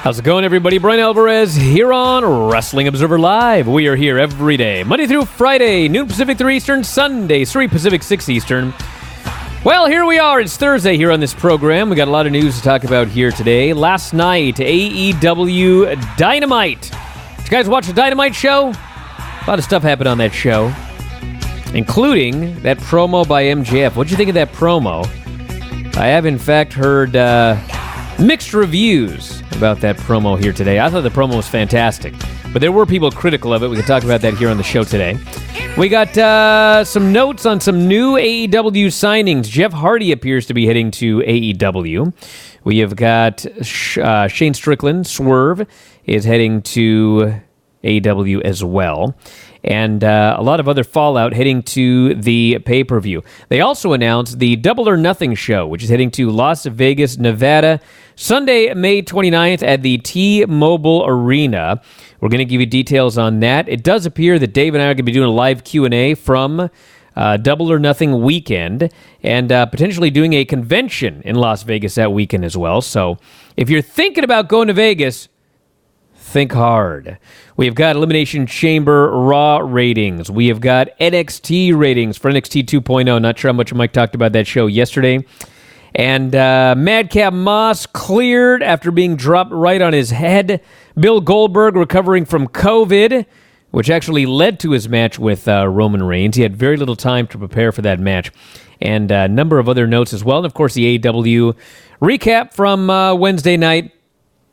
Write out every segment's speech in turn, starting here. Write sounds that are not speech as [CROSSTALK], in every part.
How's it going, everybody? Bryan Alvarez here on Wrestling Observer Live. We are here every day, Monday through Friday, noon Pacific, 3 Eastern, Sunday, 3 Pacific, 6 Eastern. Well, here we are. It's Thursday here on this program. We got a lot of news to talk about here today. Last night, AEW Dynamite. Did you guys watch the Dynamite show? A lot of stuff happened on that show, including that promo by MJF. What'd you think of that promo? I have, in fact, heard uh, mixed reviews about that promo here today. I thought the promo was fantastic, but there were people critical of it. We can talk about that here on the show today. We got uh, some notes on some new AEW signings. Jeff Hardy appears to be heading to AEW. We have got uh, Shane Strickland, Swerve, is heading to AEW as well and uh, a lot of other fallout heading to the pay per view. They also announced the Double or Nothing show, which is heading to Las Vegas, Nevada, Sunday, May 29th at the T Mobile Arena. We're going to give you details on that. It does appear that Dave and I are going to be doing a live Q&A from uh, Double or Nothing weekend and uh, potentially doing a convention in Las Vegas that weekend as well. So if you're thinking about going to Vegas, think hard. We've got Elimination Chamber Raw ratings. We have got NXT ratings for NXT 2.0. Not sure how much Mike talked about that show yesterday. And uh, Madcap Moss cleared after being dropped right on his head. Bill Goldberg recovering from COVID, which actually led to his match with uh, Roman Reigns. He had very little time to prepare for that match. And a number of other notes as well. And of course, the AEW recap from uh, Wednesday night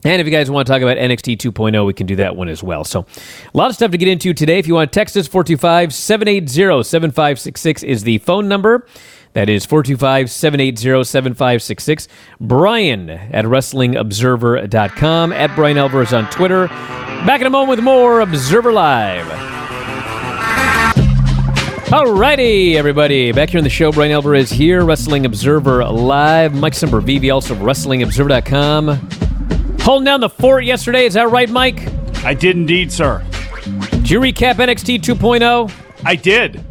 and if you guys want to talk about NXT 2.0, we can do that one as well. So, a lot of stuff to get into today. If you want to text us, 425 780 7566 is the phone number. That is 425 780 7566. Bryan at WrestlingObserver.com. At Bryan Alvarez on Twitter. Back in a moment with more Observer Live. Alrighty, everybody. Back here on the show, Bryan Alvarez here, Wrestling Observer Live. Mike VV, also WrestlingObserver.com. Holding down the fort yesterday, is that right, Mike? I did indeed, sir. Did you recap NXT 2.0? I did.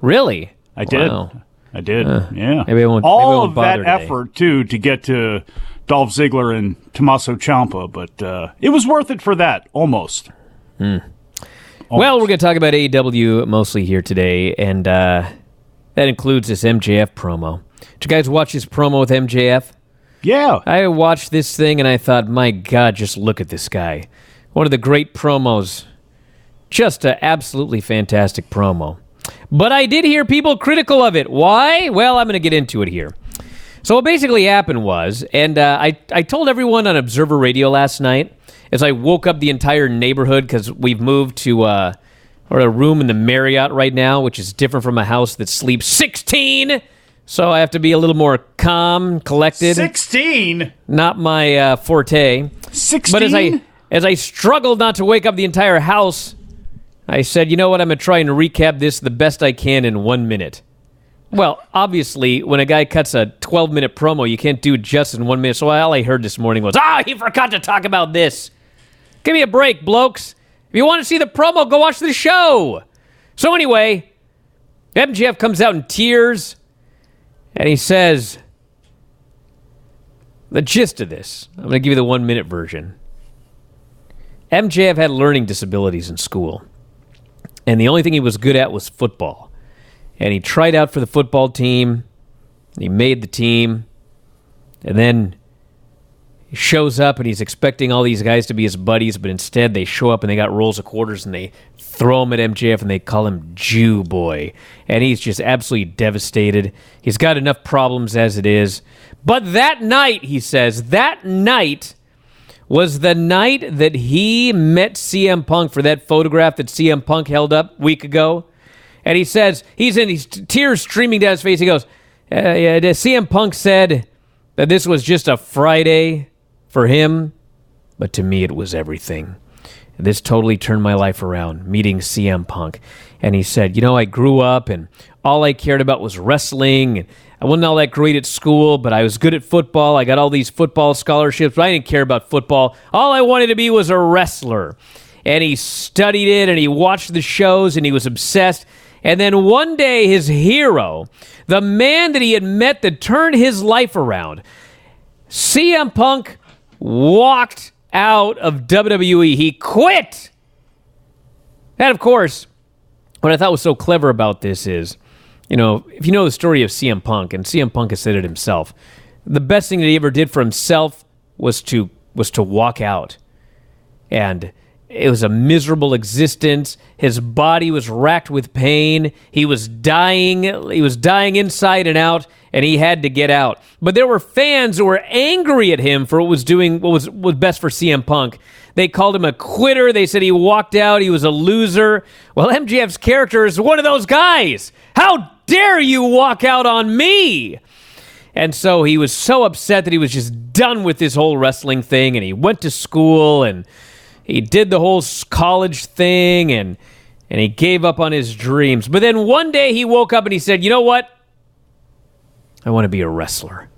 Really? I did. Wow. I did. Uh, yeah. Maybe I won't. All maybe I of that today. effort too to get to Dolph Ziggler and Tommaso Ciampa, but uh, it was worth it for that almost. Hmm. Well, we're going to talk about AEW mostly here today, and uh, that includes this MJF promo. Did you guys watch this promo with MJF? Yeah. I watched this thing and I thought, my God, just look at this guy. One of the great promos. Just an absolutely fantastic promo. But I did hear people critical of it. Why? Well, I'm going to get into it here. So what basically happened was, and uh, I, I told everyone on Observer Radio last night as I woke up the entire neighborhood because we've moved to uh, or a room in the Marriott right now, which is different from a house that sleeps 16 so I have to be a little more calm, collected. Sixteen, not my uh, forte. Sixteen. But as I as I struggled not to wake up the entire house, I said, "You know what? I'm gonna try and recap this the best I can in one minute." Well, obviously, when a guy cuts a 12 minute promo, you can't do it just in one minute. So all I heard this morning was, "Ah, he forgot to talk about this." Give me a break, blokes. If you want to see the promo, go watch the show. So anyway, MJF comes out in tears and he says, the gist of this, I'm going to give you the one minute version. MJF had learning disabilities in school, and the only thing he was good at was football. And he tried out for the football team, he made the team, and then he shows up and he's expecting all these guys to be his buddies, but instead they show up and they got rolls of quarters and they throw him at MJF and they call him Jew Boy. And he's just absolutely devastated. He's got enough problems as it is. But that night, he says, that night was the night that he met CM Punk for that photograph that CM Punk held up a week ago. And he says, he's in these tears streaming down his face. He goes, uh, yeah, CM Punk said that this was just a Friday for him, but to me it was everything. This totally turned my life around, meeting CM Punk. And he said, You know, I grew up and all I cared about was wrestling. And I wasn't all that great at school, but I was good at football. I got all these football scholarships, but I didn't care about football. All I wanted to be was a wrestler. And he studied it and he watched the shows and he was obsessed. And then one day, his hero, the man that he had met that turned his life around, CM Punk walked out of WWE. He quit. And of course, what I thought was so clever about this is, you know, if you know the story of CM Punk, and CM Punk has said it himself, the best thing that he ever did for himself was to was to walk out. And it was a miserable existence. His body was racked with pain. He was dying. He was dying inside and out, and he had to get out. But there were fans who were angry at him for what was doing what was was best for CM Punk. They called him a quitter. They said he walked out. He was a loser. Well, MJF's character is one of those guys. How dare you walk out on me? And so he was so upset that he was just done with this whole wrestling thing and he went to school and he did the whole college thing and and he gave up on his dreams. But then one day he woke up and he said, "You know what? I want to be a wrestler.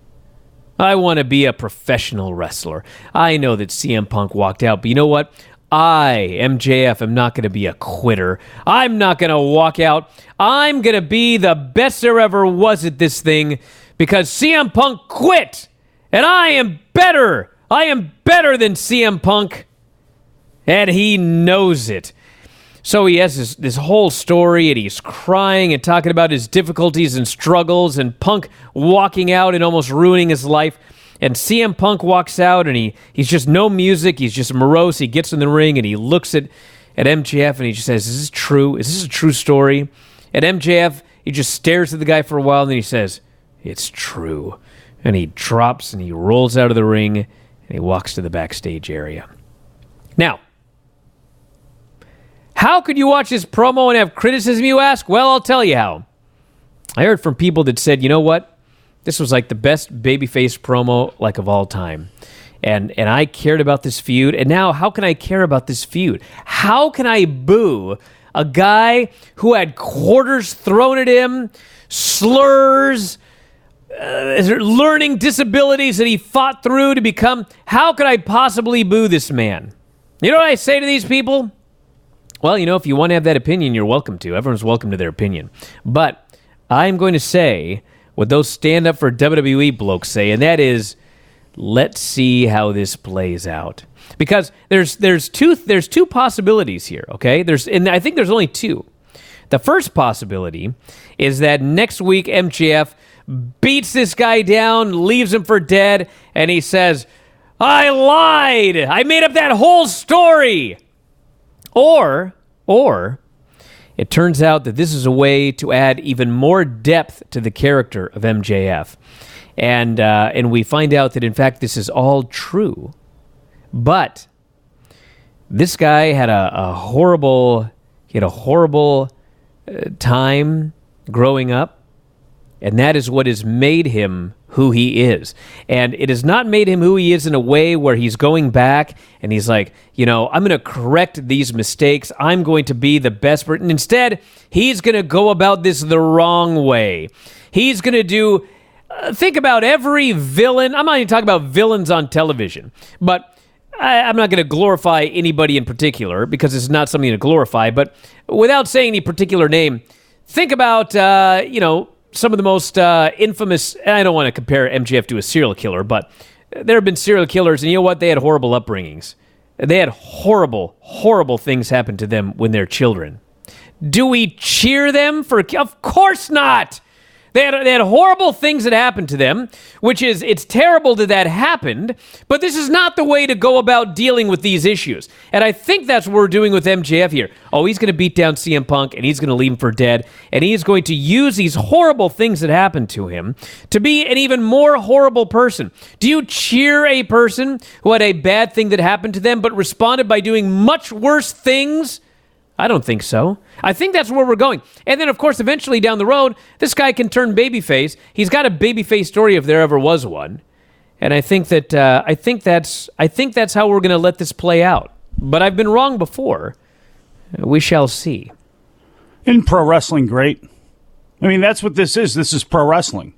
I want to be a professional wrestler. I know that CM Punk walked out, but you know what? I, MJF, am not going to be a quitter. I'm not going to walk out. I'm going to be the best there ever was at this thing because CM Punk quit. And I am better. I am better than CM Punk. And he knows it. So he has this, this whole story, and he's crying and talking about his difficulties and struggles, and Punk walking out and almost ruining his life. And CM Punk walks out, and he he's just no music. He's just morose. He gets in the ring, and he looks at at MJF, and he just says, "Is this true? Is this a true story?" And MJF he just stares at the guy for a while, and then he says, "It's true." And he drops and he rolls out of the ring, and he walks to the backstage area. Now, how could you watch this promo and have criticism, you ask? Well, I'll tell you how. I heard from people that said, you know what? This was like the best babyface promo like of all time. And and I cared about this feud. And now how can I care about this feud? How can I boo a guy who had quarters thrown at him, slurs, uh, learning disabilities that he fought through to become how could I possibly boo this man? You know what I say to these people? Well, you know, if you want to have that opinion, you're welcome to. Everyone's welcome to their opinion. But I'm going to say what those stand up for WWE blokes say, and that is let's see how this plays out. Because there's there's two there's two possibilities here, okay? There's and I think there's only two. The first possibility is that next week MJF beats this guy down, leaves him for dead, and he says, I lied. I made up that whole story. Or, or, it turns out that this is a way to add even more depth to the character of MJF. And, uh, and we find out that, in fact, this is all true. But this guy had a, a horrible, he had a horrible uh, time growing up. And that is what has made him who he is. And it has not made him who he is in a way where he's going back and he's like, you know, I'm going to correct these mistakes. I'm going to be the best. And instead, he's going to go about this the wrong way. He's going to do, uh, think about every villain. I'm not even talking about villains on television, but I, am not going to glorify anybody in particular because it's not something to glorify. But without saying any particular name, think about, uh, you know, some of the most uh, infamous. I don't want to compare MJF to a serial killer, but there have been serial killers, and you know what? They had horrible upbringings. They had horrible, horrible things happen to them when they're children. Do we cheer them for? Of course not. They had, they had horrible things that happened to them, which is, it's terrible that that happened, but this is not the way to go about dealing with these issues. And I think that's what we're doing with MJF here. Oh, he's going to beat down CM Punk and he's going to leave him for dead, and he's going to use these horrible things that happened to him to be an even more horrible person. Do you cheer a person who had a bad thing that happened to them but responded by doing much worse things? I don't think so. I think that's where we're going. And then, of course, eventually down the road, this guy can turn babyface. He's got a babyface story if there ever was one. And I think that uh, I think that's I think that's how we're going to let this play out. But I've been wrong before. We shall see. In pro wrestling, great. I mean, that's what this is. This is pro wrestling.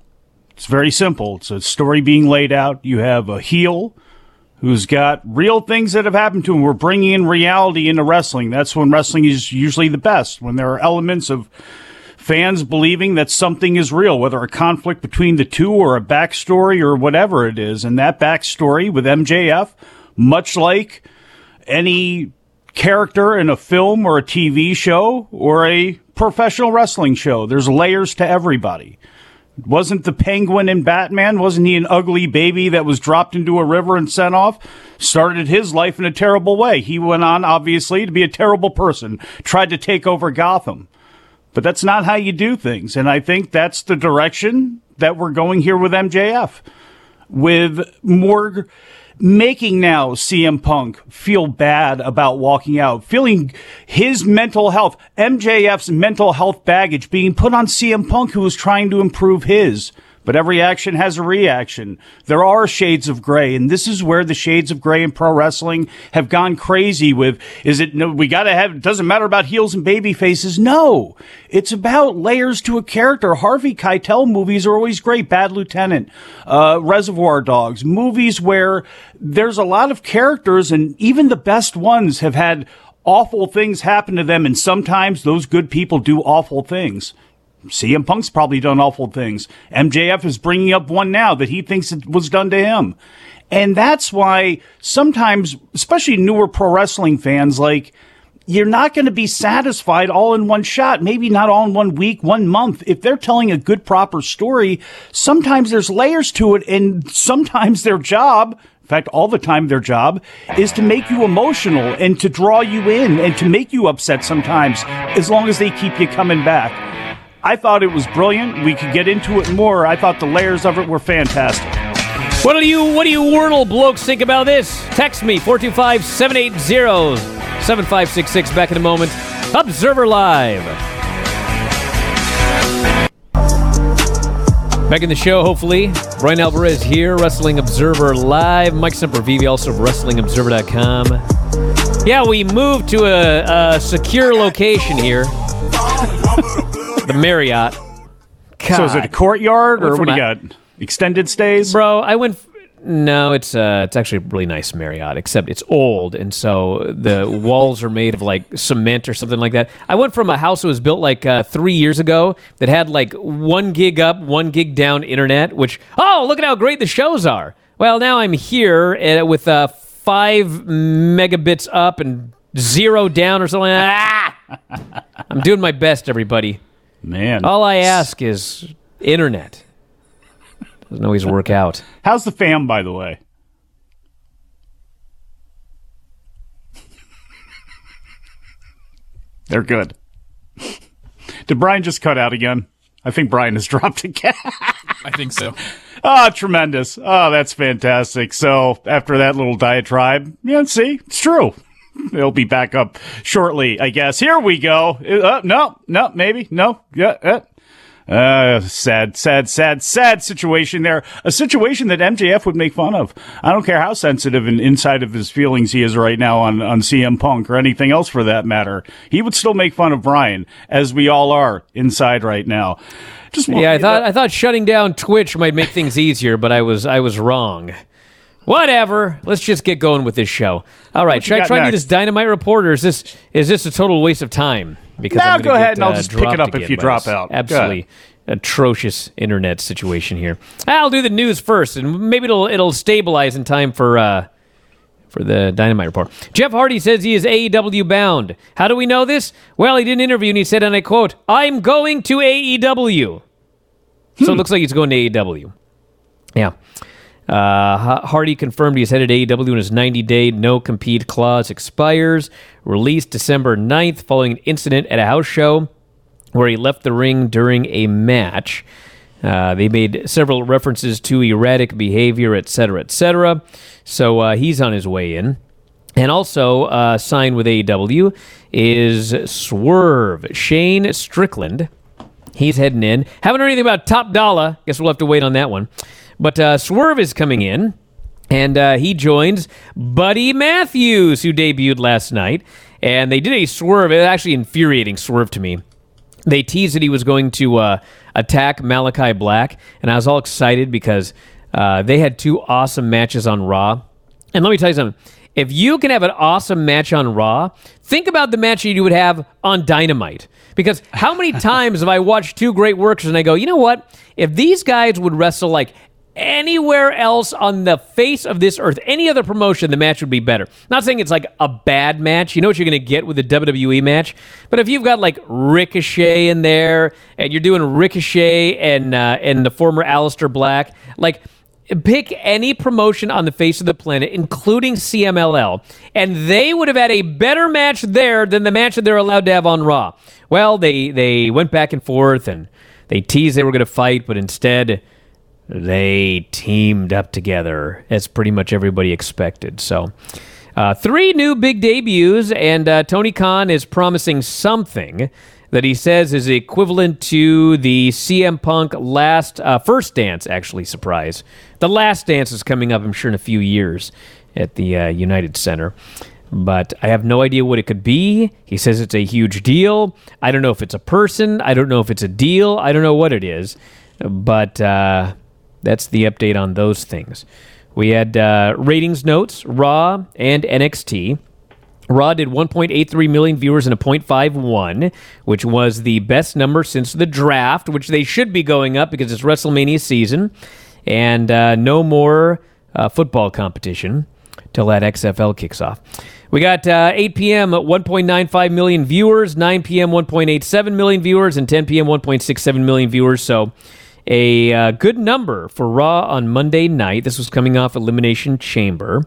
It's very simple. It's a story being laid out. You have a heel who's got real things that have happened to him. We're bringing in reality into wrestling. That's when wrestling is usually the best, when there are elements of fans believing that something is real, whether a conflict between the two or a backstory or whatever it is. And that backstory with MJF much like any character in a film or a TV show or a professional wrestling show. There's layers to everybody. Wasn't the penguin in Batman? Wasn't he an ugly baby that was dropped into a river and sent off? Started his life in a terrible way. He went on, obviously, to be a terrible person, tried to take over Gotham. But that's not how you do things. And I think that's the direction that we're going here with MJF. With more making now CM Punk feel bad about walking out, feeling his mental health, MJF's mental health baggage being put on CM Punk, who was trying to improve his. But every action has a reaction. There are shades of gray, and this is where the shades of gray in pro wrestling have gone crazy with is it no we gotta have it doesn't matter about heels and baby faces. No. It's about layers to a character. Harvey Keitel movies are always great. Bad Lieutenant, uh, Reservoir Dogs, movies where there's a lot of characters and even the best ones have had awful things happen to them, and sometimes those good people do awful things. CM Punk's probably done awful things. MJF is bringing up one now that he thinks it was done to him. And that's why sometimes, especially newer pro wrestling fans, like, you're not going to be satisfied all in one shot, maybe not all in one week, one month. If they're telling a good, proper story, sometimes there's layers to it, and sometimes their job, in fact, all the time their job, is to make you emotional and to draw you in and to make you upset sometimes, as long as they keep you coming back. I thought it was brilliant. We could get into it more. I thought the layers of it were fantastic. What do you what do you Wordle blokes think about this? Text me 425-780-7566 back in a moment. Observer Live. Back in the show, hopefully. Bryan Alvarez here, Wrestling Observer Live. Mike Sempervive, also WrestlingObserver.com. Yeah, we moved to a, a secure location here. [LAUGHS] the Marriott. So is it a courtyard or what do you got? Extended stays? bro. I went. F- no, it's uh, it's actually a really nice Marriott, except it's old, and so the walls are made of like cement or something like that. I went from a house that was built like uh, three years ago that had like one gig up, one gig down internet. Which oh, look at how great the shows are. Well, now I'm here uh, with uh, five megabits up and zero down or something. Ah! I'm doing my best, everybody. Man. All I ask is internet. Doesn't always work out. [LAUGHS] How's the fam, by the way? They're good. Did Bryan just cut out again? I think Bryan has [LAUGHS] dropped again. I think so. Ah, tremendous. Oh, that's fantastic. So after that little diatribe, yeah, see, it's true. It'll be back up shortly, I guess. Here we go. Uh, no, no, maybe, no, yeah. Uh. Uh, sad, sad, sad, sad situation there. A situation that MJF would make fun of. I don't care how sensitive and inside of his feelings he is right now on, on CM Punk or anything else for that matter. He would still make fun of Bryan, as we all are inside right now. Just Yeah, I thought I thought shutting down Twitch might make things easier, but I was I was wrong. Whatever. Let's just get going with this show. All right, should I try to do this dynamite report, or is this is this a total waste of time? Because No, I'm go ahead get, and I'll uh, just pick it up if you drop out. Absolutely atrocious internet situation here. I'll do the news first, and maybe it'll it'll stabilize in time for uh, for the Dynamite Report. Jeff Hardy says he is AEW bound. How do we know this? Well, he did an interview and he said, and I quote, I'm going to AEW. So it looks like he's going to AEW. Yeah. Uh, Hardy confirmed he's headed to AEW when his 90 day no compete clause expires. Released December 9th following an incident at a house show where he left the ring during a match. Uh, they made several references to erratic behavior, etc., etc. So uh, he's on his way in. And also uh, signed with AEW is Swerve Shane Strickland. He's heading in. Haven't heard anything about Top Dollar. Guess we'll have to wait on that one. But uh, Swerve is coming in, and uh, he joins Buddy Matthews, who debuted last night. And they did a Swerve. It was actually infuriating Swerve to me they teased that he was going to uh, attack Malachi Black, and I was all excited because uh, they had two awesome matches on Raw. And let me tell you something: if you can have an awesome match on Raw, think about the match you would have on Dynamite. Because how many [LAUGHS] times have I watched two great workers and I go, you know what? If these guys would wrestle like anywhere else on the face of this earth, any other promotion, the match would be better. Not saying it's like a bad match. You know what you're going to get with a WWE match. But if you've got like Ricochet in there, and you're doing Ricochet and uh, and the former Aleister Black, like pick any promotion on the face of the planet, including CMLL, and they would have had a better match there than the match that they're allowed to have on Raw. Well, they they went back and forth and they teased they were going to fight, but instead they teamed up together, as pretty much everybody expected. So. Uh, three new big debuts, and uh, Tony Khan is promising something that he says is equivalent to the CM Punk last uh, first dance. Actually, surprise! The last dance is coming up, I'm sure, in a few years at the uh, United Center. But I have no idea what it could be. He says it's a huge deal. I don't know if it's a person. I don't know if it's a deal. I don't know what it is. But uh, that's the update on those things. We had uh, ratings notes, Raw and NXT. Raw did 1.83 million viewers in a .51, which was the best number since the draft, which they should be going up because it's WrestleMania season and uh, no more uh, football competition till that XFL kicks off. We got uh, 8 p.m. 1.95 million viewers, 9 p.m. 1.87 million viewers, and 10 p.m. 1.67 million viewers. So a uh, good number for Raw on Monday night. This was coming off Elimination Chamber.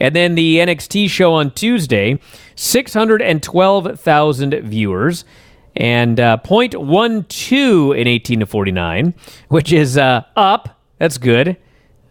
And then the NXT show on Tuesday, 612,000 viewers and uh, 0.12 in 18 to 49, which is uh, up. That's good.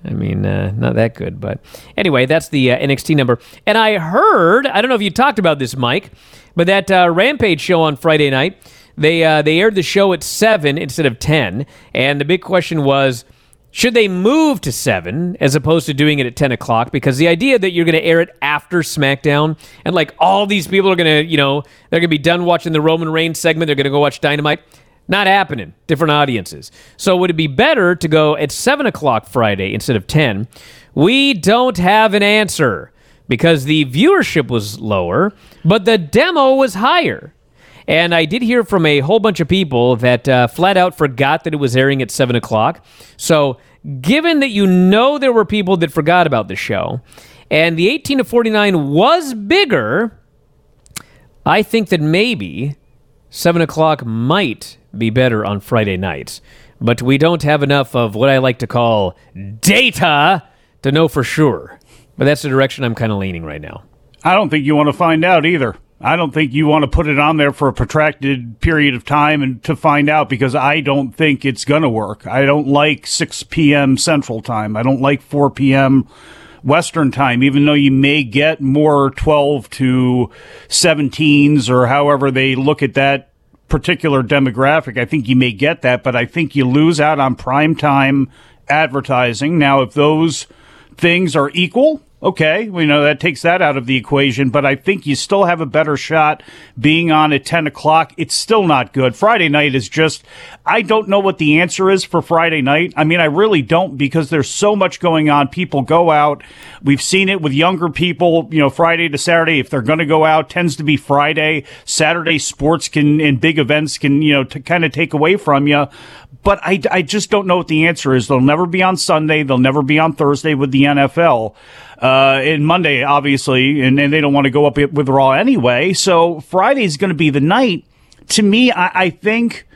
I mean, uh, not that good, but anyway, that's the uh, NXT number. And I heard, I don't know if you talked about this, Mike, but that uh, Rampage show on Friday night they uh, they aired the show at seven instead of ten, and the big question was. Should they move to 7 as opposed to doing it at 10 o'clock? Because the idea that you're going to air it after SmackDown and like all these people are going to, you know, they're going to be done watching the Roman Reigns segment, they're going to go watch Dynamite. Not happening. Different audiences. So would it be better to go at 7 o'clock Friday instead of 10? We don't have an answer because the viewership was lower, but the demo was higher. And I did hear from a whole bunch of people that uh, flat out forgot that it was airing at 7 o'clock. So, given that you know there were people that forgot about the show, and the 18 to 49 was bigger, I think that maybe 7 o'clock might be better on Friday nights. But we don't have enough of what I like to call data to know for sure. But that's the direction I'm kind of leaning right now. I don't think you want to find out either. I don't think you want to put it on there for a protracted period of time and to find out because I don't think it's going to work. I don't like 6 p.m. Central Time. I don't like 4 p.m. Western Time, even though you may get more 12 to 17s or however they look at that particular demographic. I think you may get that, but I think you lose out on prime time advertising. Now, if those things are equal, Okay, we know that takes that out of the equation, but I think you still have a better shot being on at 10 o'clock. It's still not good. Friday night is just, I don't know what the answer is for Friday night. I mean, I really don't because there's so much going on. People go out. We've seen it with younger people, you know, Friday to Saturday. If they're going to go out, tends to be Friday. Saturday sports can, and big events can, you know, to kind of take away from you but I, I just don't know what the answer is. They'll never be on Sunday. They'll never be on Thursday with the NFL. Uh, and Monday, obviously, and, and they don't want to go up with Raw anyway. So Friday is going to be the night. To me, I, I think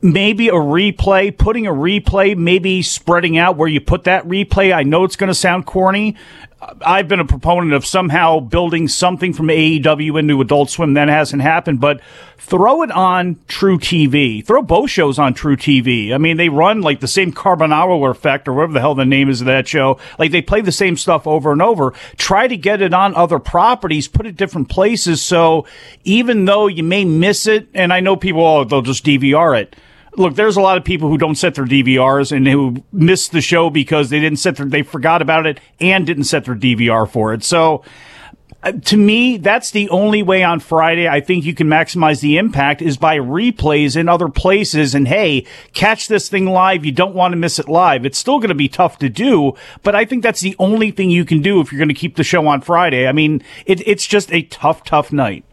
maybe a replay, putting a replay, maybe spreading out where you put that replay. I know it's going to sound corny. I've been a proponent of somehow building something from AEW into Adult Swim. That hasn't happened, but throw it on truTV. Throw both shows on truTV. I mean, they run like the same Carbonaro effect or whatever the hell the name is of that show. Like they play the same stuff over and over. Try to get it on other properties, put it different places. So even though you may miss it, and I know people, oh, they'll just DVR it look, there's a lot of people who don't set their DVRs and who missed the show because they didn't set their, they forgot about it and didn't set their DVR for it. So, uh, to me, that's the only way on Friday I think you can maximize the impact is by replays in other places. And hey, catch this thing live. You don't want to miss it live. It's still going to be tough to do, but I think that's the only thing you can do if you're going to keep the show on Friday. I mean, it, it's just a tough, tough night.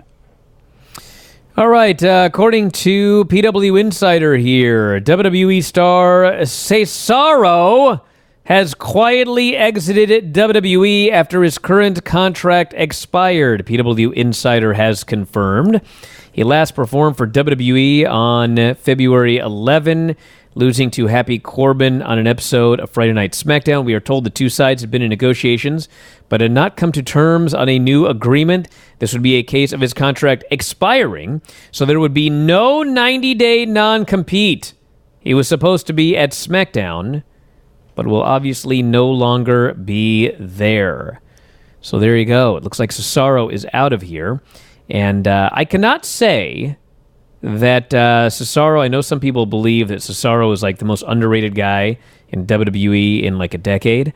All right, uh, according to PW Insider here, WWE star Cesaro has quietly exited WWE after his current contract expired. PW Insider has confirmed. He last performed for WWE on February 11, losing to Happy Corbin on an episode of Friday Night SmackDown. We are told the two sides had been in negotiations, but had not come to terms on a new agreement. This would be a case of his contract expiring, so there would be no 90 day non compete. He was supposed to be at SmackDown but will obviously no longer be there. So there you go. It looks like Cesaro is out of here. And uh, I cannot say that uh, Cesaro, I know some people believe that Cesaro is like the most underrated guy in WWE in like a decade.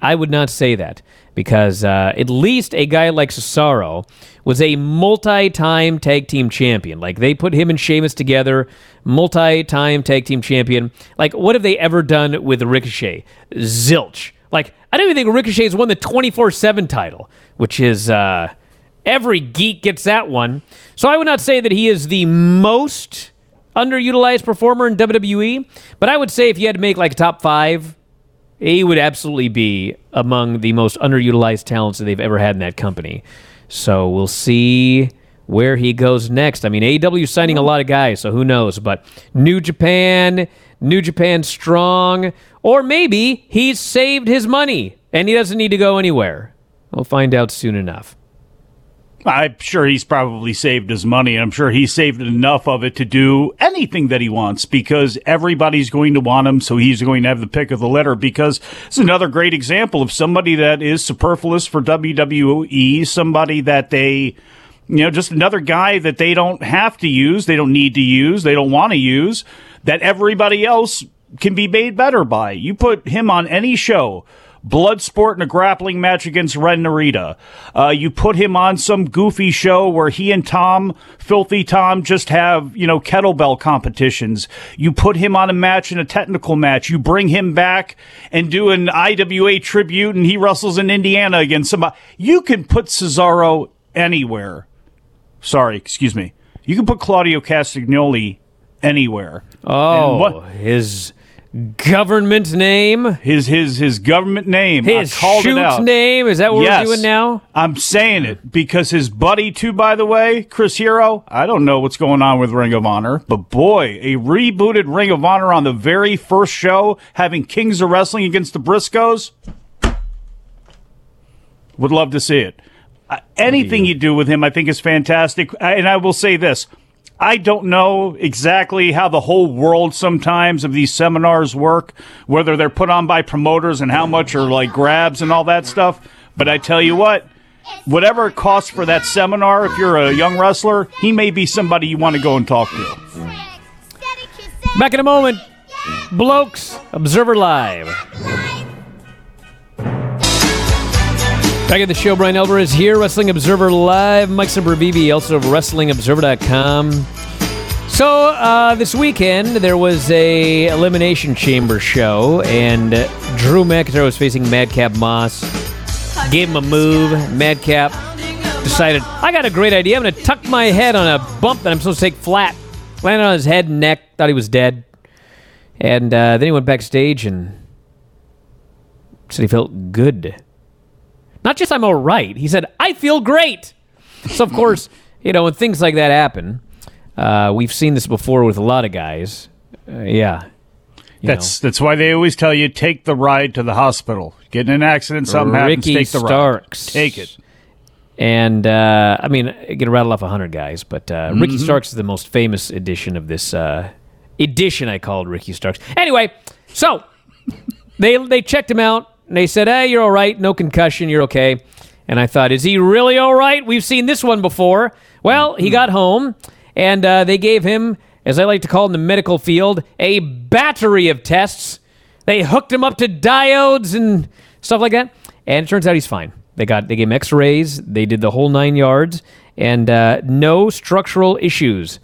I would not say that because uh, at least a guy like Cesaro was a multi-time tag team champion. Like they put him and Sheamus together, multi-time tag team champion. Like what have they ever done with Ricochet? Zilch. Like I don't even think Ricochet has won the 24/7 title, which is uh, every geek gets that one. So I would not say that he is the most underutilized performer in WWE, but I would say if you had to make like a top five he would absolutely be among the most underutilized talents that they've ever had in that company. So we'll see where he goes next. I mean, AEW signing a lot of guys, so who knows? But New Japan, New Japan strong, or maybe he's saved his money and he doesn't need to go anywhere. We'll find out soon enough. I'm sure he's probably saved his money. I'm sure he saved enough of it to do anything that he wants because everybody's going to want him. So he's going to have the pick of the litter because it's another great example of somebody that is superfluous for WWE, somebody that they, you know, just another guy that they don't have to use, they don't need to use, they don't want to use, that everybody else can be made better by. You put him on any show blood sport in a grappling match against Ren Narita. Uh, you put him on some goofy show where he and Tom, Filthy Tom, just have, you know, kettlebell competitions. You put him on a match in a technical match. You bring him back and do an IWA tribute and he wrestles in Indiana against somebody. You can put Cesaro anywhere. Sorry, excuse me. You can put Claudio Castagnoli anywhere. Oh, his government name? His his his government name. His shoot it out. name? Is that what Yes. we're doing now? I'm saying it because his buddy too, by the way, Chris Hero. I don't know what's going on with Ring of Honor, but boy, a rebooted Ring of Honor on the very first show, having Kings of Wrestling against the Briscoes. Would love to see it. Uh, anything you do with him, I think, is fantastic. And I will say this. I don't know exactly how the whole world sometimes of these seminars work, whether they're put on by promoters and how much are like grabs and all that stuff. But I tell you what, whatever it costs for that seminar, if you're a young wrestler, he may be somebody you want to go and talk to. Back in a moment. Blokes, Observer Live. Back at the show, Bryan Alvarez here, Wrestling Observer Live. Mike Sempervive, also of WrestlingObserver.com. So uh, this weekend there was a Elimination Chamber show, and Drew McIntyre was facing Madcap Moss. Gave him a move. Madcap decided, I got a great idea. I'm going to tuck my head on a bump that I'm supposed to take flat. Landed on his head and neck. Thought he was dead. And uh, then he went backstage and said he felt good. Not just I'm all right. He said, I feel great. So, of course, [LAUGHS] you know, when things like that happen, uh, we've seen this before with a lot of guys. Uh, yeah. That's that's why they always tell you take the ride to the hospital. Get in an accident, something happens, take the Starks. ride. Take it. And uh, I mean, I can rattle off a hundred guys, but uh, Ricky Mm-hmm. Starks is the most famous edition of this uh, edition. I called Ricky Starks. Anyway, so they they checked him out and they said, "Hey, you're all right. No concussion. You're okay." And I thought, "Is he really all right? We've seen this one before." Well, he got home and uh, they gave him, as I like to call in the medical field, a battery of tests. They hooked him up to diodes and stuff like that, and it turns out he's fine. They got they gave him X-rays. They did the whole nine yards, and uh, no structural issues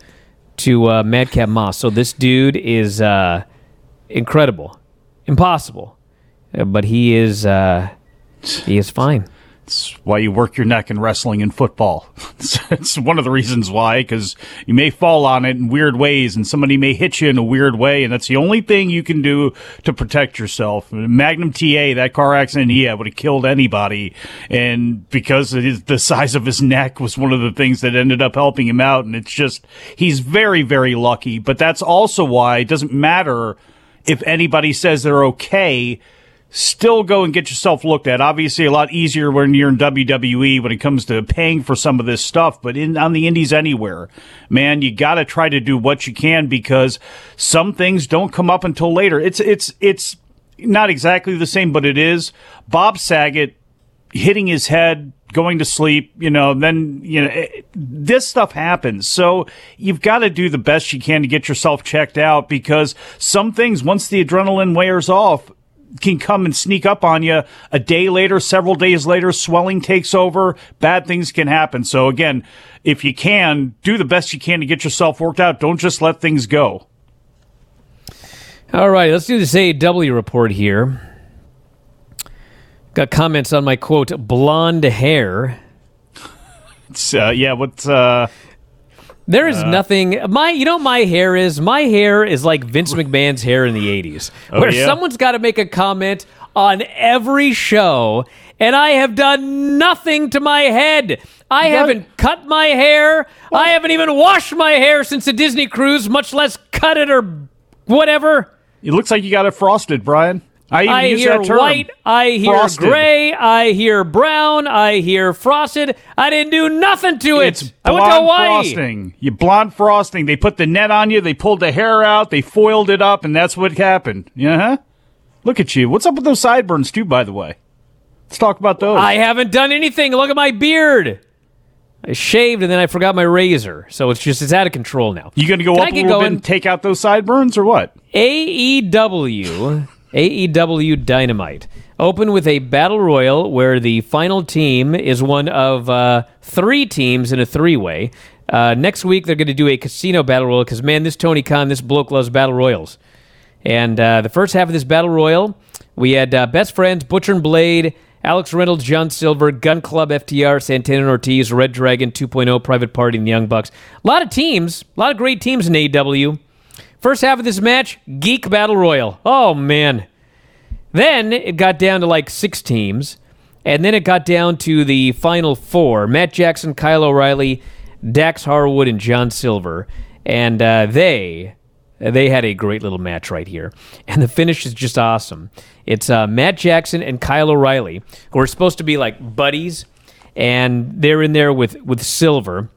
to uh, Madcap Moss. So this dude is uh, incredible, impossible, but he is uh, he is fine. It's why you work your neck in wrestling and football. [LAUGHS] it's one of the reasons why, because you may fall on it in weird ways and somebody may hit you in a weird way, and that's the only thing you can do to protect yourself. Magnum TA, that car accident he had would have killed anybody, and because the size of his neck was one of the things that ended up helping him out, and it's just, he's very, very lucky, but that's also why it doesn't matter if anybody says they're okay still go and get yourself looked at. Obviously, a lot easier when you're in WWE when it comes to paying for some of this stuff, but in on the indies anywhere, man, you got to try to do what you can because some things don't come up until later. It's it's it's not exactly the same, but it is. Bob Saget hitting his head going to sleep, you know, then, you know, it, this stuff happens. So you've got to do the best you can to get yourself checked out because some things, once the adrenaline wears off, can come and sneak up on you a day later, several days later, swelling takes over, bad things can happen. So again, if you can, do the best you can to get yourself worked out. Don't just let things go. All right, let's do this AEW report here. Got comments on my quote, blonde hair. It's, uh, yeah, what's, uh, there is uh, nothing. My, you know, my hair is. My hair is like Vince [LAUGHS] McMahon's hair in the '80s, oh, where yeah? someone's got to make a comment on every show, and I have done nothing to my head. I haven't cut my hair. I haven't even washed my hair since the Disney cruise, much less cut it or whatever. It looks like you got it frosted, Bryan. I, I hear white, I hear frosted. gray, I hear brown, I hear frosted. I didn't do nothing to it. It's I went to Hawaii. frosting. You blonde frosting. They put the net on you. They pulled the hair out. They foiled it up, and that's what happened. Yeah, huh? Look at you. What's up with those sideburns too? By the way, let's talk about those. I haven't done anything. Look at my beard. I shaved and then I forgot my razor, so it's just it's out of control now. You going to go Can up a little going? bit and take out those sideburns, or what? AEW AEW Dynamite. Open with a battle royal where the final team is one of uh, three teams in a three way. Uh, next week, they're going to do a casino battle royal because, man, this Tony Khan, this bloke loves battle royals. And uh, the first half of this battle royal, we had uh, Best Friends, Butcher and Blade, Alex Reynolds, John Silver, Gun Club, FTR, Santana and Ortiz, Red Dragon 2.0, Private Party, and the Young Bucks. A lot of teams, a lot of great teams in AEW. First half of this match, Geek Battle Royal. Oh, man. Then it got down to like six teams. And then it got down to the final four Matt Jackson, Kyle O'Reilly, Dax Harwood, and John Silver. And uh, they. They had a great little match right here. And the finish is just awesome. It's uh, Matt Jackson and Kyle O'Reilly, who are supposed to be like buddies, and they're in there with, with Silver.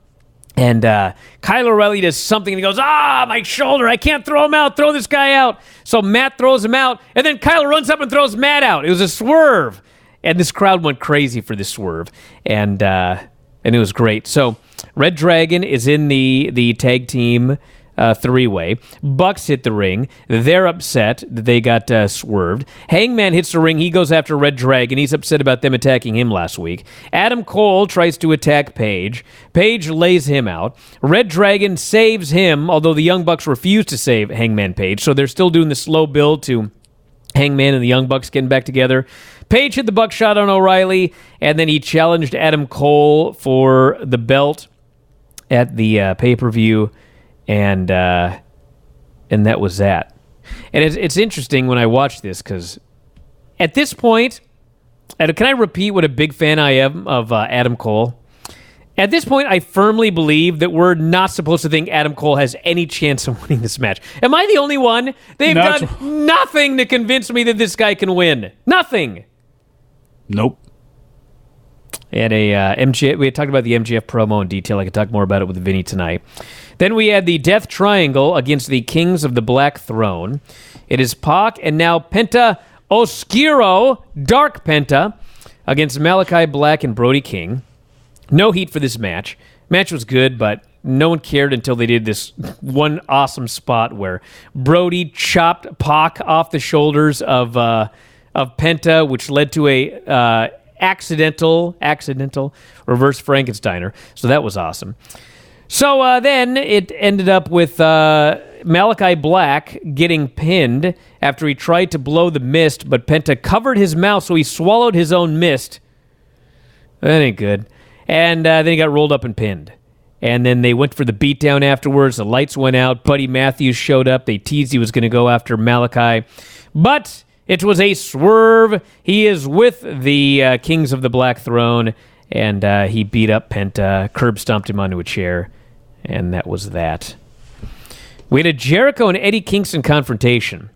And uh, Kyle O'Reilly does something and he goes, Ah, my shoulder. I can't throw him out. Throw this guy out. So Matt throws him out. And then Kyle runs up and throws Matt out. It was a swerve. And this crowd went crazy for this swerve. And, uh, and it was great. So Red Dragon is in the, the tag team uh, three way. Bucks hit the ring. They're upset that they got uh, swerved. Hangman hits the ring. He goes after Red Dragon. He's upset about them attacking him last week. Adam Cole tries to attack Page. Page lays him out. Red Dragon saves him, although the Young Bucks refuse to save Hangman Page. So they're still doing the slow build to Hangman and the Young Bucks getting back together. Page hit the buckshot on O'Reilly, and then he challenged Adam Cole for the belt at the uh, pay per view and uh, and that was that. And it's it's interesting when I watch this because at this point, and can I repeat what a big fan I am of uh, Adam Cole? At this point, I firmly believe that we're not supposed to think Adam Cole has any chance of [LAUGHS] winning this match. Am I the only one? They've done nothing to convince me that this guy can win. Nothing. Nope. Had a uh, MJ. We had talked about the MJF promo in detail. I could talk more about it with Vinny tonight. Then we had the Death Triangle against the Kings of the Black Throne. It is Pac and now Penta Oscuro, Dark Penta, against Malachi Black and Brody King. No heat for this match. Match was good, but no one cared until they did this [LAUGHS] one awesome spot where Brody chopped Pac off the shoulders of uh, of Penta, which led to a uh, accidental accidental reverse Frankensteiner. So that was awesome. So uh, then it ended up with uh, Malachi Black getting pinned after he tried to blow the mist, but Penta covered his mouth, so he swallowed his own mist. That ain't good. And uh, then he got rolled up and pinned. And then they went for the beatdown afterwards. The lights went out. Buddy Matthews showed up. They teased he was going to go after Malachi. But it was a swerve. He is with the uh, Kings of the Black Throne. And uh, he beat up Penta, curb stomped him onto a chair. And that was that. We had a Jericho and Eddie Kingston confrontation,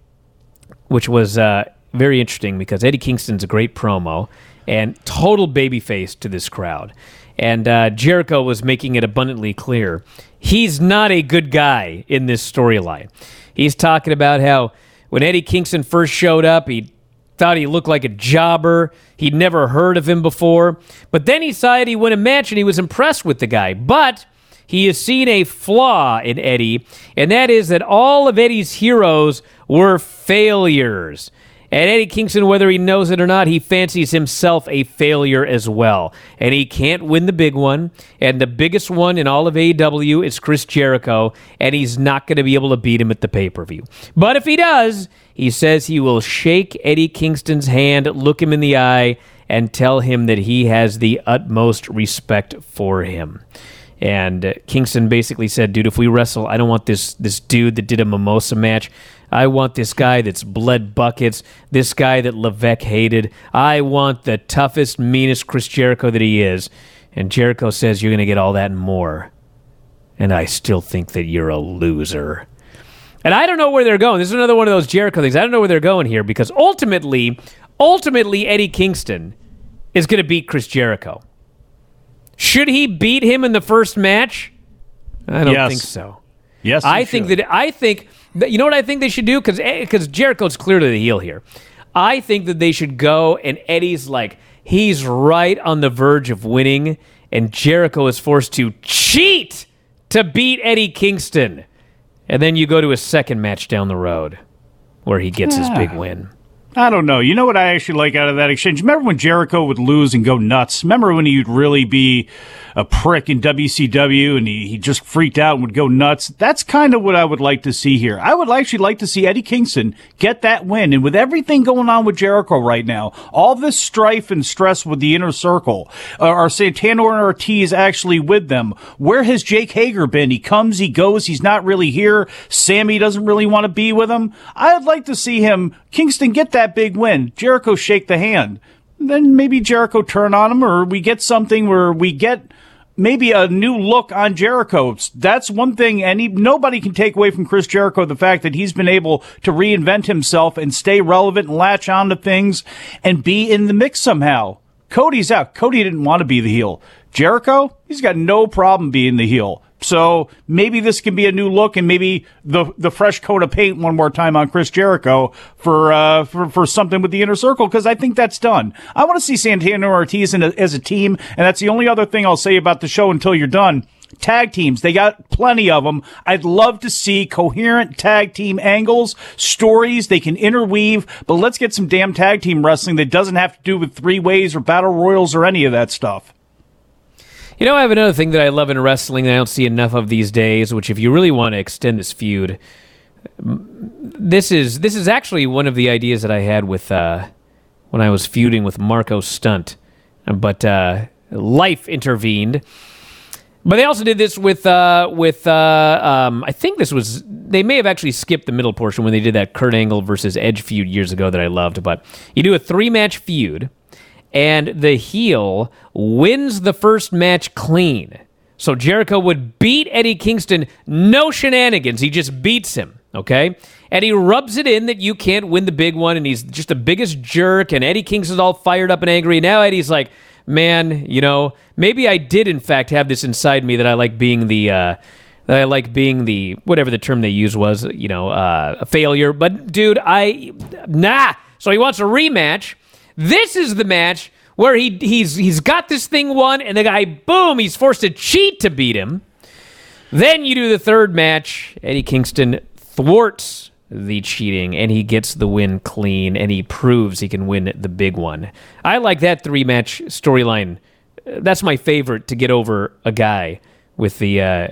which was uh, very interesting because Eddie Kingston's a great promo and total babyface to this crowd. And uh, Jericho was making it abundantly clear he's not a good guy in this storyline. He's talking about how when Eddie Kingston first showed up, he thought he looked like a jobber. He'd never heard of him before. But then he decided he won a match and he was impressed with the guy. But he has seen a flaw in Eddie, and that is that all of Eddie's heroes were failures. And Eddie Kingston, whether he knows it or not, he fancies himself a failure as well. And he can't win the big one. And the biggest one in all of AEW is Chris Jericho. And he's not going to be able to beat him at the pay per view. But if he does, he says he will shake Eddie Kingston's hand, look him in the eye, and tell him that he has the utmost respect for him. And uh, Kingston basically said, "Dude, if we wrestle, I don't want this this dude that did a mimosa match. I want this guy that's bled buckets, this guy that Levesque hated. I want the toughest, meanest Chris Jericho that he is." And Jericho says, "You're going to get all that and more." And I still think that you're a loser. And I don't know where they're going. This is another one of those Jericho things. I don't know where they're going here because ultimately, ultimately, Eddie Kingston is going to beat Chris Jericho. Should he beat him in the first match? I don't Yes. think so. Yes, I think should. that I think that, you know what I think they should do because because eh, Jericho's clearly the heel here. I think that they should go and Eddie's like he's right on the verge of winning, and Jericho is forced to cheat to beat Eddie Kingston, and then you go to a second match down the road where he gets his big win. I don't know. You know what I actually like out of that exchange? Remember when Jericho would lose and go nuts? Remember when he'd really be a prick in WCW and he, he just freaked out and would go nuts? That's kind of what I would like to see here. I would actually like to see Eddie Kingston get that win. And with everything going on with Jericho right now, all this strife and stress with the inner circle, uh, are Santana and Ortiz actually with them? Where has Jake Hager been? He comes, he goes, he's not really here. Sammy doesn't really want to be with him. I'd like to see him, Kingston, get that big win. Jericho shake the hand. Then maybe Jericho turn on him, or we get something where we get maybe a new look on Jericho. That's one thing, and he, nobody can take away from Chris Jericho the fact that he's been able to reinvent himself and stay relevant and latch on to things and be in the mix somehow. Cody's out. Cody didn't want to be the heel. Jericho, he's got no problem being the heel. So maybe this can be a new look and maybe the the fresh coat of paint one more time on Chris Jericho for uh, for, for something with the inner circle because I think that's done. I want to see Santana Ortiz a, as a team, and that's the only other thing I'll say about the show until you're done. Tag teams, they got plenty of them. I'd love to see coherent tag team angles, stories they can interweave, but let's get some damn tag team wrestling that doesn't have to do with three ways or battle royals or any of that stuff. You know, I have another thing that I love in wrestling that I don't see enough of these days. Which, if you really want to extend this feud, this is this is actually one of the ideas that I had with uh, when I was feuding with Marko Stunt, but uh, life intervened. But they also did this with uh, with uh, um, I think this was they may have actually skipped the middle portion when they did that Kurt Angle versus Edge feud years ago that I loved. But you do a three match feud, and the heel wins the first match clean. So Jericho would beat Eddie Kingston, no shenanigans. He just beats him, okay? He rubs it in that you can't win the big one, and he's just the biggest jerk. And Eddie Kingston's all fired up and angry. Now Eddie's like, man, you know, maybe I did in fact have this inside me that I like being the. Uh, that I like being the whatever the term they use was, you know, uh, a failure. But dude, I nah. So he wants a rematch. This is the match where he he's he's got this thing won, and the guy boom, he's forced to cheat to beat him. Then you do the third match. Eddie Kingston thwarts the cheating and he gets the win clean and he proves he can win the big one. I like that three match storyline. That's my favorite to get over a guy with the uh,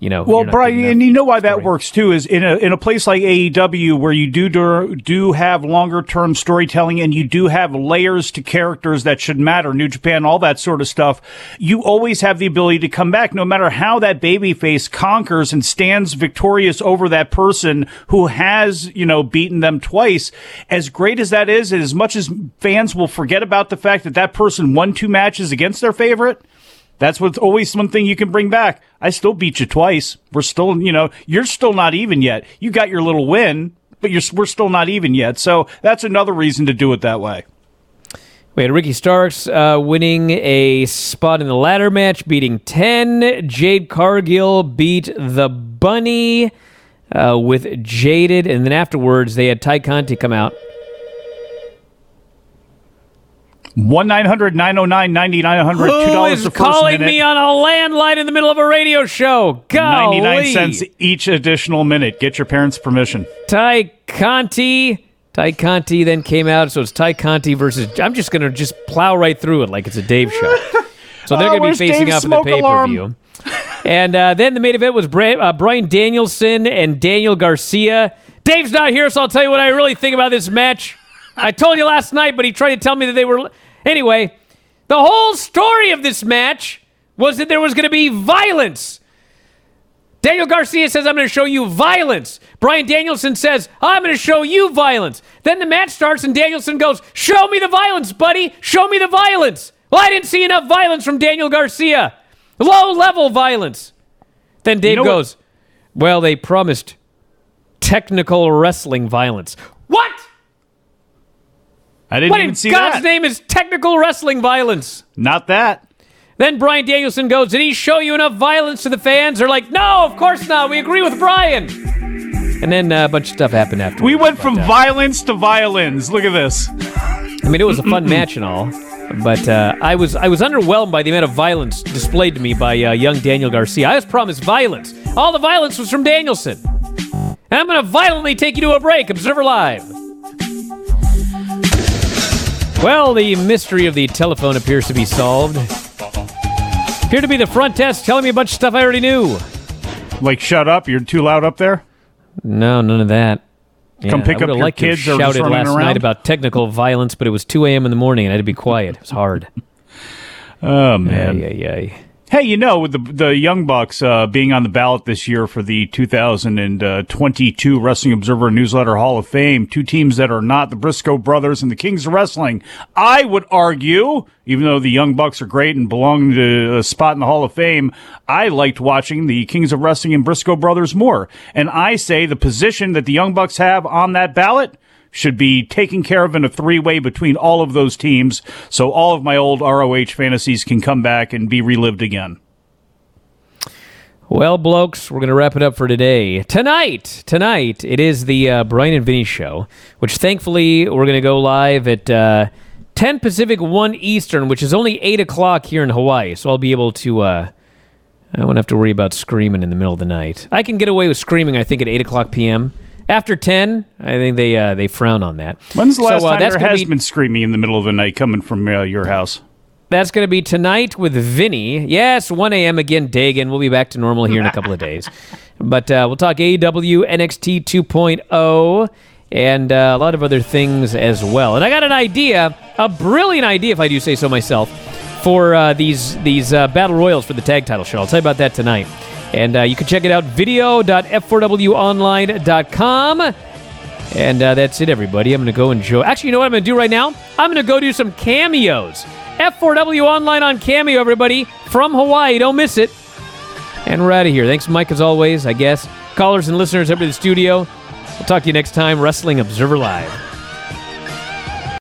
you know. Well, Bryan, and you know why that works too is in a in a place like AEW where you do do, do have longer term storytelling and you do have layers to characters that should matter, New Japan, all that sort of stuff. You always have the ability to come back, no matter how that babyface conquers and stands victorious over that person who has you know beaten them twice. As great as that is, and as much as fans will forget about the fact that that person won two matches against their favorite. That's what's always one thing you can bring back. I still beat you twice. We're still, you know, you're still not even yet. You got your little win, but you're, we're still not even yet. So that's another reason to do it that way. We had Ricky Starks uh, winning a spot in the ladder match, beating 10. Jade Cargill beat the Bunny uh, with Jaded. And then afterwards, they had Tay Conti come out. 1 900 909 9900 Who $2 is the first calling minute, me on a landline in the middle of a radio show? Golly. 99 cents each additional minute. Get your parents' permission. Tay Conti. Tay Conti then came out, so it's Tay Conti versus. I'm just going to just plow right through it like it's a Dave show. [LAUGHS] So they're going to be facing Dave's off in the pay per view. and uh, then the main event was Bra- uh, Bryan Danielson and Daniel Garcia. Dave's not here, so I'll tell you what I really think about this match. I told you last night, but he tried to tell me that they were. Anyway, the whole story of this match was that there was going to be violence. Daniel Garcia says, I'm going to show you violence. Bryan Danielson says, I'm going to show you violence. Then the match starts, and Danielson goes, Show me the violence, buddy. Show me the violence. Well, I didn't see enough violence from Daniel Garcia. Low level violence. Then Dave know what- goes, Well, they promised technical wrestling violence. What? I didn't What even see God's that. name is technical wrestling violence? Not that. Then Bryan Danielson goes, Did he show you enough violence to the fans? They're like, No, of course not. We agree with Brian. And then uh, a bunch of stuff happened after. We went from violence to violins. Look at this. I mean, it was a fun [CLEARS THROAT] match and all, but uh, I was I was underwhelmed by the amount of violence displayed to me by uh, young Daniel Garcia. I was promised violence. All the violence was from Danielson. And I'm going to violently take you to a break. Observer Live. Well, the mystery of the telephone appears to be solved. Appear to be the front desk telling me a bunch of stuff I already knew. Like, shut up. You're too loud up there. No, none of that. Come pick I up your liked to have kids just shouted running last around? night about technical violence, but it was 2 a.m. in the morning and I had to be quiet. It was hard. Oh, man. Ay, ay, ay. Hey, you know, with the the Young Bucks uh, being on the ballot this year for the 2022 Wrestling Observer Newsletter Hall of Fame, two teams that are not the Briscoe brothers and the Kings of Wrestling, I would argue, even though the Young Bucks are great and belong to a spot in the Hall of Fame, I liked watching the Kings of Wrestling and Briscoe brothers more. And I say the position that the Young Bucks have on that ballot should be taken care of in a three way between all of those teams so all of my old ROH fantasies can come back and be relived again. Well, blokes, we're going to wrap it up for today. Tonight, tonight, it is the uh, Bryan and Vinny show, which thankfully we're going to go live at uh, 10 Pacific, 1 Eastern, which is only 8 o'clock here in Hawaii. So I'll be able to, uh, I won't have to worry about screaming in the middle of the night. I can get away with screaming, I think, at 8 o'clock p.m. After 10, I think they uh, they frown on that. When's the last So, uh, time gonna has be- been screaming in the middle of the night coming from uh, your house? That's going to be tonight with Vinny. Yes, 1 a.m. again, Dagan. We'll be back to normal here in a couple of days. [LAUGHS] But uh, we'll talk AEW, NXT 2.0, and uh, a lot of other things as well. And I got an idea, a brilliant idea, if I do say so myself, for uh, these these uh, battle royals for the tag title show. I'll tell you about that tonight. And uh, you can check it out video.f4wonline.com. And uh, that's it, everybody. I'm going to go enjoy. Actually, you know what I'm going to do right now? I'm going to go do some cameos. F4W Online on Cameo, everybody, from Hawaii. Don't miss it. And we're out of here. Thanks, Mike, as always, I guess. Callers and listeners up to the studio. We'll talk to you next time, Wrestling Observer Live.